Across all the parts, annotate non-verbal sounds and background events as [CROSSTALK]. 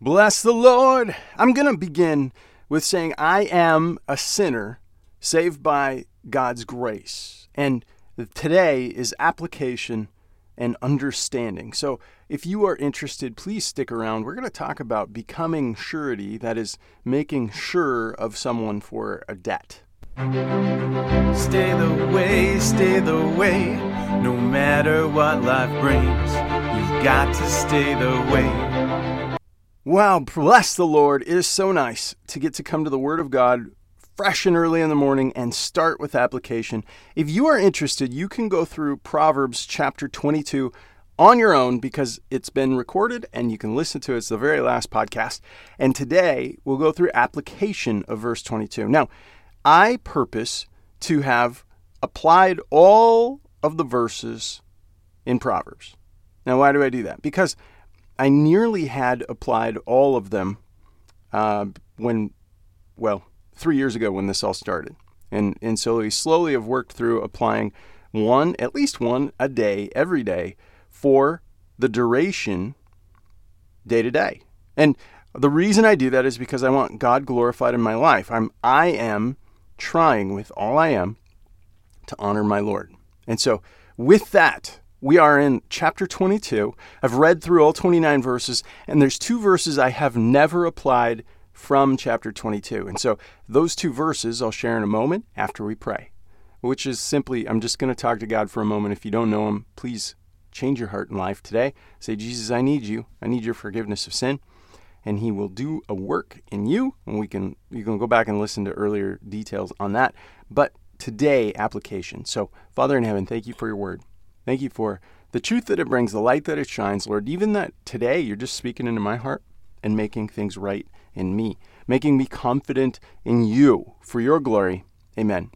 Bless the Lord. I'm going to begin with saying I am a sinner saved by God's grace. And today is application and understanding. So if you are interested, please stick around. We're going to talk about becoming surety, that is, making sure of someone for a debt. Stay the way, stay the way, no matter what life brings. You've got to stay the way. Wow, bless the Lord. It is so nice to get to come to the Word of God fresh and early in the morning and start with application. If you are interested, you can go through Proverbs chapter 22 on your own because it's been recorded and you can listen to it. It's the very last podcast. And today we'll go through application of verse 22. Now, I purpose to have applied all of the verses in Proverbs. Now, why do I do that? Because I nearly had applied all of them uh, when, well, three years ago when this all started. And, and so we slowly have worked through applying one, at least one a day, every day, for the duration day to day. And the reason I do that is because I want God glorified in my life. I'm I am trying with all I am to honor my Lord. And so with that, we are in chapter 22. I've read through all 29 verses, and there's two verses I have never applied from chapter 22. And so those two verses I'll share in a moment after we pray, which is simply I'm just going to talk to God for a moment. If you don't know Him, please change your heart and life today. Say, Jesus, I need you. I need your forgiveness of sin. And he will do a work in you, and we can you can go back and listen to earlier details on that. But today, application. So, Father in heaven, thank you for your word. Thank you for the truth that it brings, the light that it shines, Lord. Even that today you're just speaking into my heart and making things right in me, making me confident in you for your glory. Amen.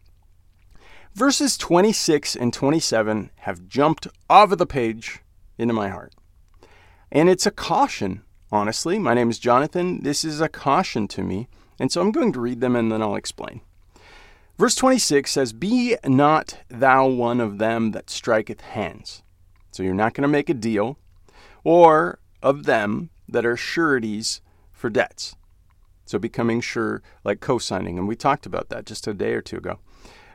Verses 26 and 27 have jumped off of the page into my heart. And it's a caution, honestly. My name is Jonathan. This is a caution to me. And so I'm going to read them and then I'll explain. Verse 26 says, Be not thou one of them that striketh hands. So you're not going to make a deal, or of them that are sureties for debts. So becoming sure, like co signing. And we talked about that just a day or two ago.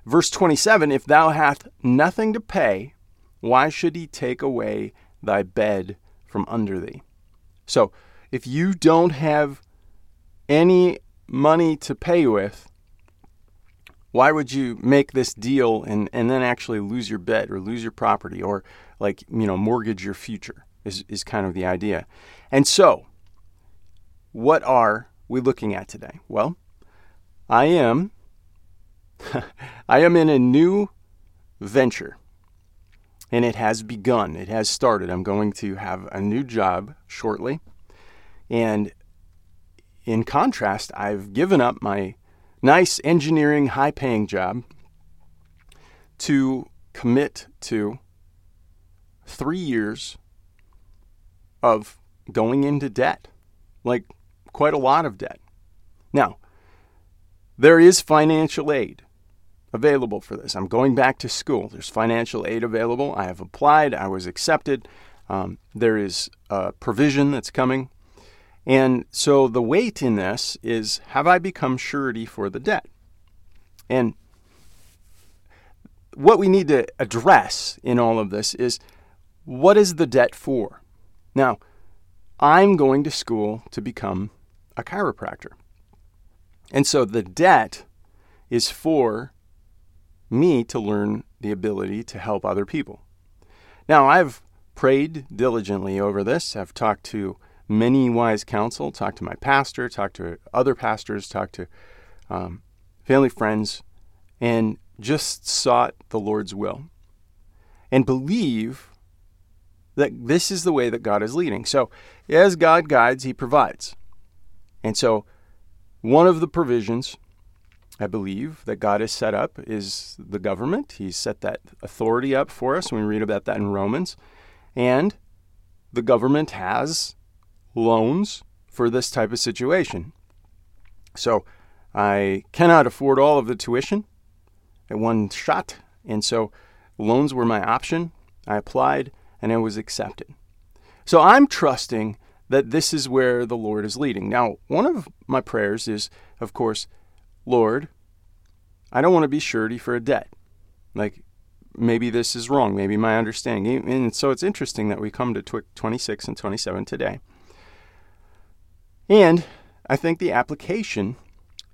Verse 27 If thou hast nothing to pay, why should he take away thy bed from under thee? So if you don't have any money to pay with, why would you make this deal and, and then actually lose your bed or lose your property or like you know mortgage your future is, is kind of the idea. And so what are we looking at today? Well i am [LAUGHS] i am in a new venture and it has begun. It has started. I'm going to have a new job shortly. And in contrast i've given up my nice engineering, high paying job to commit to three years of going into debt, like quite a lot of debt. Now, there is financial aid available for this. I'm going back to school. There's financial aid available. I have applied, I was accepted. Um, there is a provision that's coming and so the weight in this is have I become surety for the debt? And what we need to address in all of this is what is the debt for? Now, I'm going to school to become a chiropractor. And so the debt is for me to learn the ability to help other people. Now, I've prayed diligently over this. I've talked to many wise counsel, talk to my pastor, talk to other pastors, talk to um, family friends, and just sought the Lord's will and believe that this is the way that God is leading. So, as God guides, He provides. And so, one of the provisions I believe that God has set up is the government. He's set that authority up for us. We read about that in Romans. And the government has loans for this type of situation. So I cannot afford all of the tuition at one shot, and so loans were my option. I applied and I was accepted. So I'm trusting that this is where the Lord is leading. Now, one of my prayers is, of course, Lord, I don't want to be surety for a debt. Like, maybe this is wrong. Maybe my understanding. And so it's interesting that we come to 26 and 27 today. And I think the application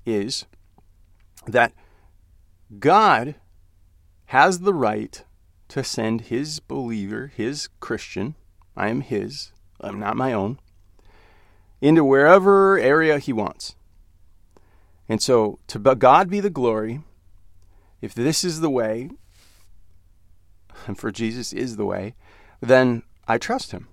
is that God has the right to send his believer, his Christian, I am his, I'm not my own, into wherever area he wants. And so, to God be the glory. If this is the way, [LAUGHS] and for Jesus is the way, then I trust him.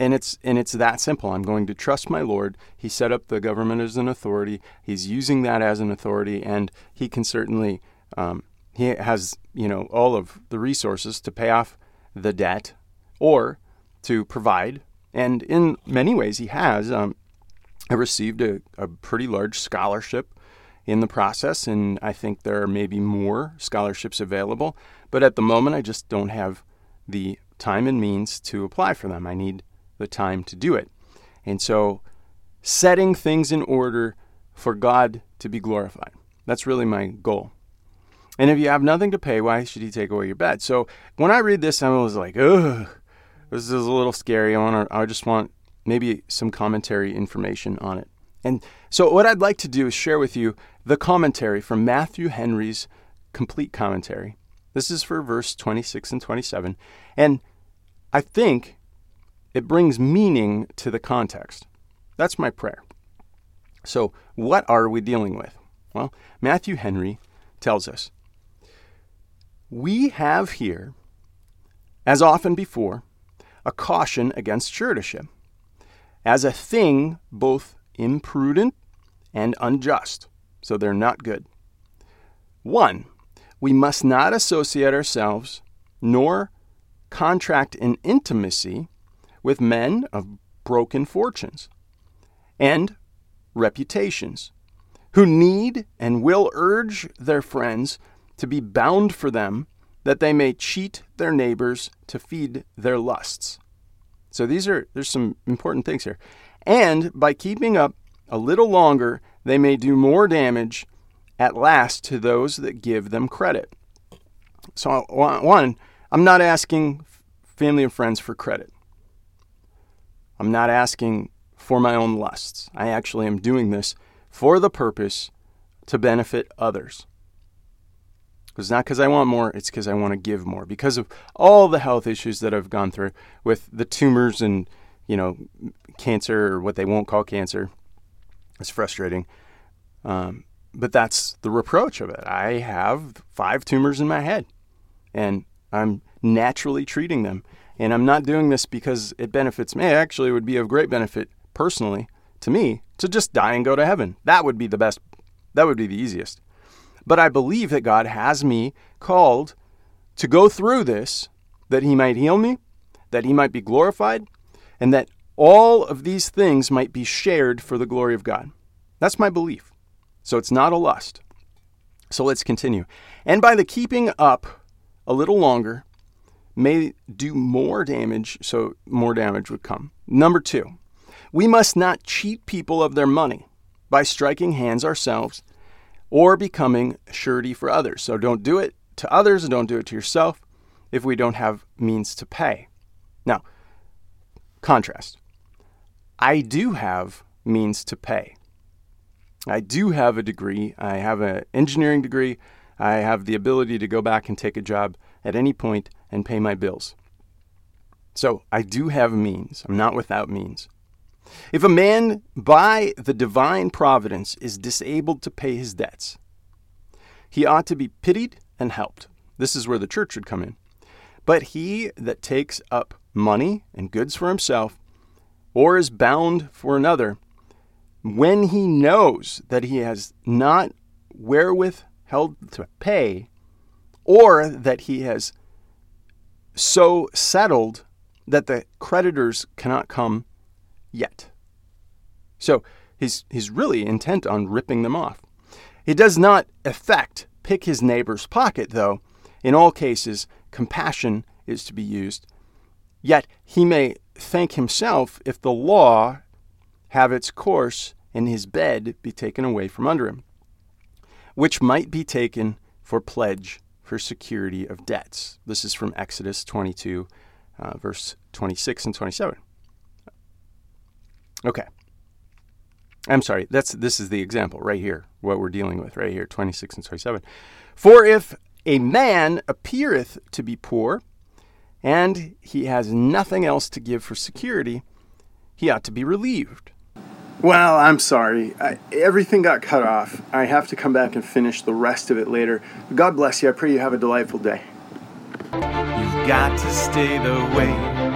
And it's and it's that simple. I'm going to trust my Lord. He set up the government as an authority. He's using that as an authority, and he can certainly um, he has you know all of the resources to pay off the debt or to provide. And in many ways, he has. Um, I received a, a pretty large scholarship in the process, and I think there are maybe more scholarships available. But at the moment, I just don't have the time and means to apply for them. I need the time to do it. And so, setting things in order for God to be glorified. That's really my goal. And if you have nothing to pay, why should He take away your bed? So when I read this, I was like, ugh, this is a little scary. I want I just want maybe some commentary information on it. And so what I'd like to do is share with you the commentary from Matthew Henry's complete commentary. This is for verse 26 and 27. And I think it brings meaning to the context. That's my prayer. So, what are we dealing with? Well, Matthew Henry tells us we have here, as often before, a caution against suretyship as a thing both imprudent and unjust. So they're not good. One, we must not associate ourselves nor contract an intimacy with men of broken fortunes and reputations, who need and will urge their friends to be bound for them that they may cheat their neighbors to feed their lusts. So these are there's some important things here. And by keeping up a little longer, they may do more damage at last to those that give them credit. So one, I'm not asking family and friends for credit. I'm not asking for my own lusts. I actually am doing this for the purpose to benefit others. It's not because I want more, it's because I want to give more. Because of all the health issues that I've gone through with the tumors and, you know, cancer or what they won't call cancer. It's frustrating. Um, but that's the reproach of it. I have five tumors in my head, and I'm naturally treating them. And I'm not doing this because it benefits me. Actually, it would be of great benefit personally to me to just die and go to heaven. That would be the best, that would be the easiest. But I believe that God has me called to go through this that He might heal me, that He might be glorified, and that all of these things might be shared for the glory of God. That's my belief. So it's not a lust. So let's continue. And by the keeping up a little longer, may do more damage, so more damage would come. Number two, we must not cheat people of their money by striking hands ourselves or becoming surety for others. So don't do it to others and don't do it to yourself if we don't have means to pay. Now, contrast. I do have means to pay. I do have a degree. I have an engineering degree. I have the ability to go back and take a job at any point and pay my bills. So I do have means. I'm not without means. If a man, by the divine providence, is disabled to pay his debts, he ought to be pitied and helped. This is where the church should come in. But he that takes up money and goods for himself, or is bound for another, when he knows that he has not wherewith held to pay, or that he has so settled that the creditors cannot come yet. So he's, he's really intent on ripping them off. He does not affect pick his neighbor's pocket, though. In all cases, compassion is to be used. Yet he may thank himself if the law have its course and his bed be taken away from under him, which might be taken for pledge for security of debts. This is from Exodus 22, uh, verse 26 and 27. Okay. I'm sorry. That's this is the example right here. What we're dealing with right here, 26 and 27. For if a man appeareth to be poor, and he has nothing else to give for security, he ought to be relieved. Well, I'm sorry. I, everything got cut off. I have to come back and finish the rest of it later. God bless you. I pray you have a delightful day. You've got to stay the way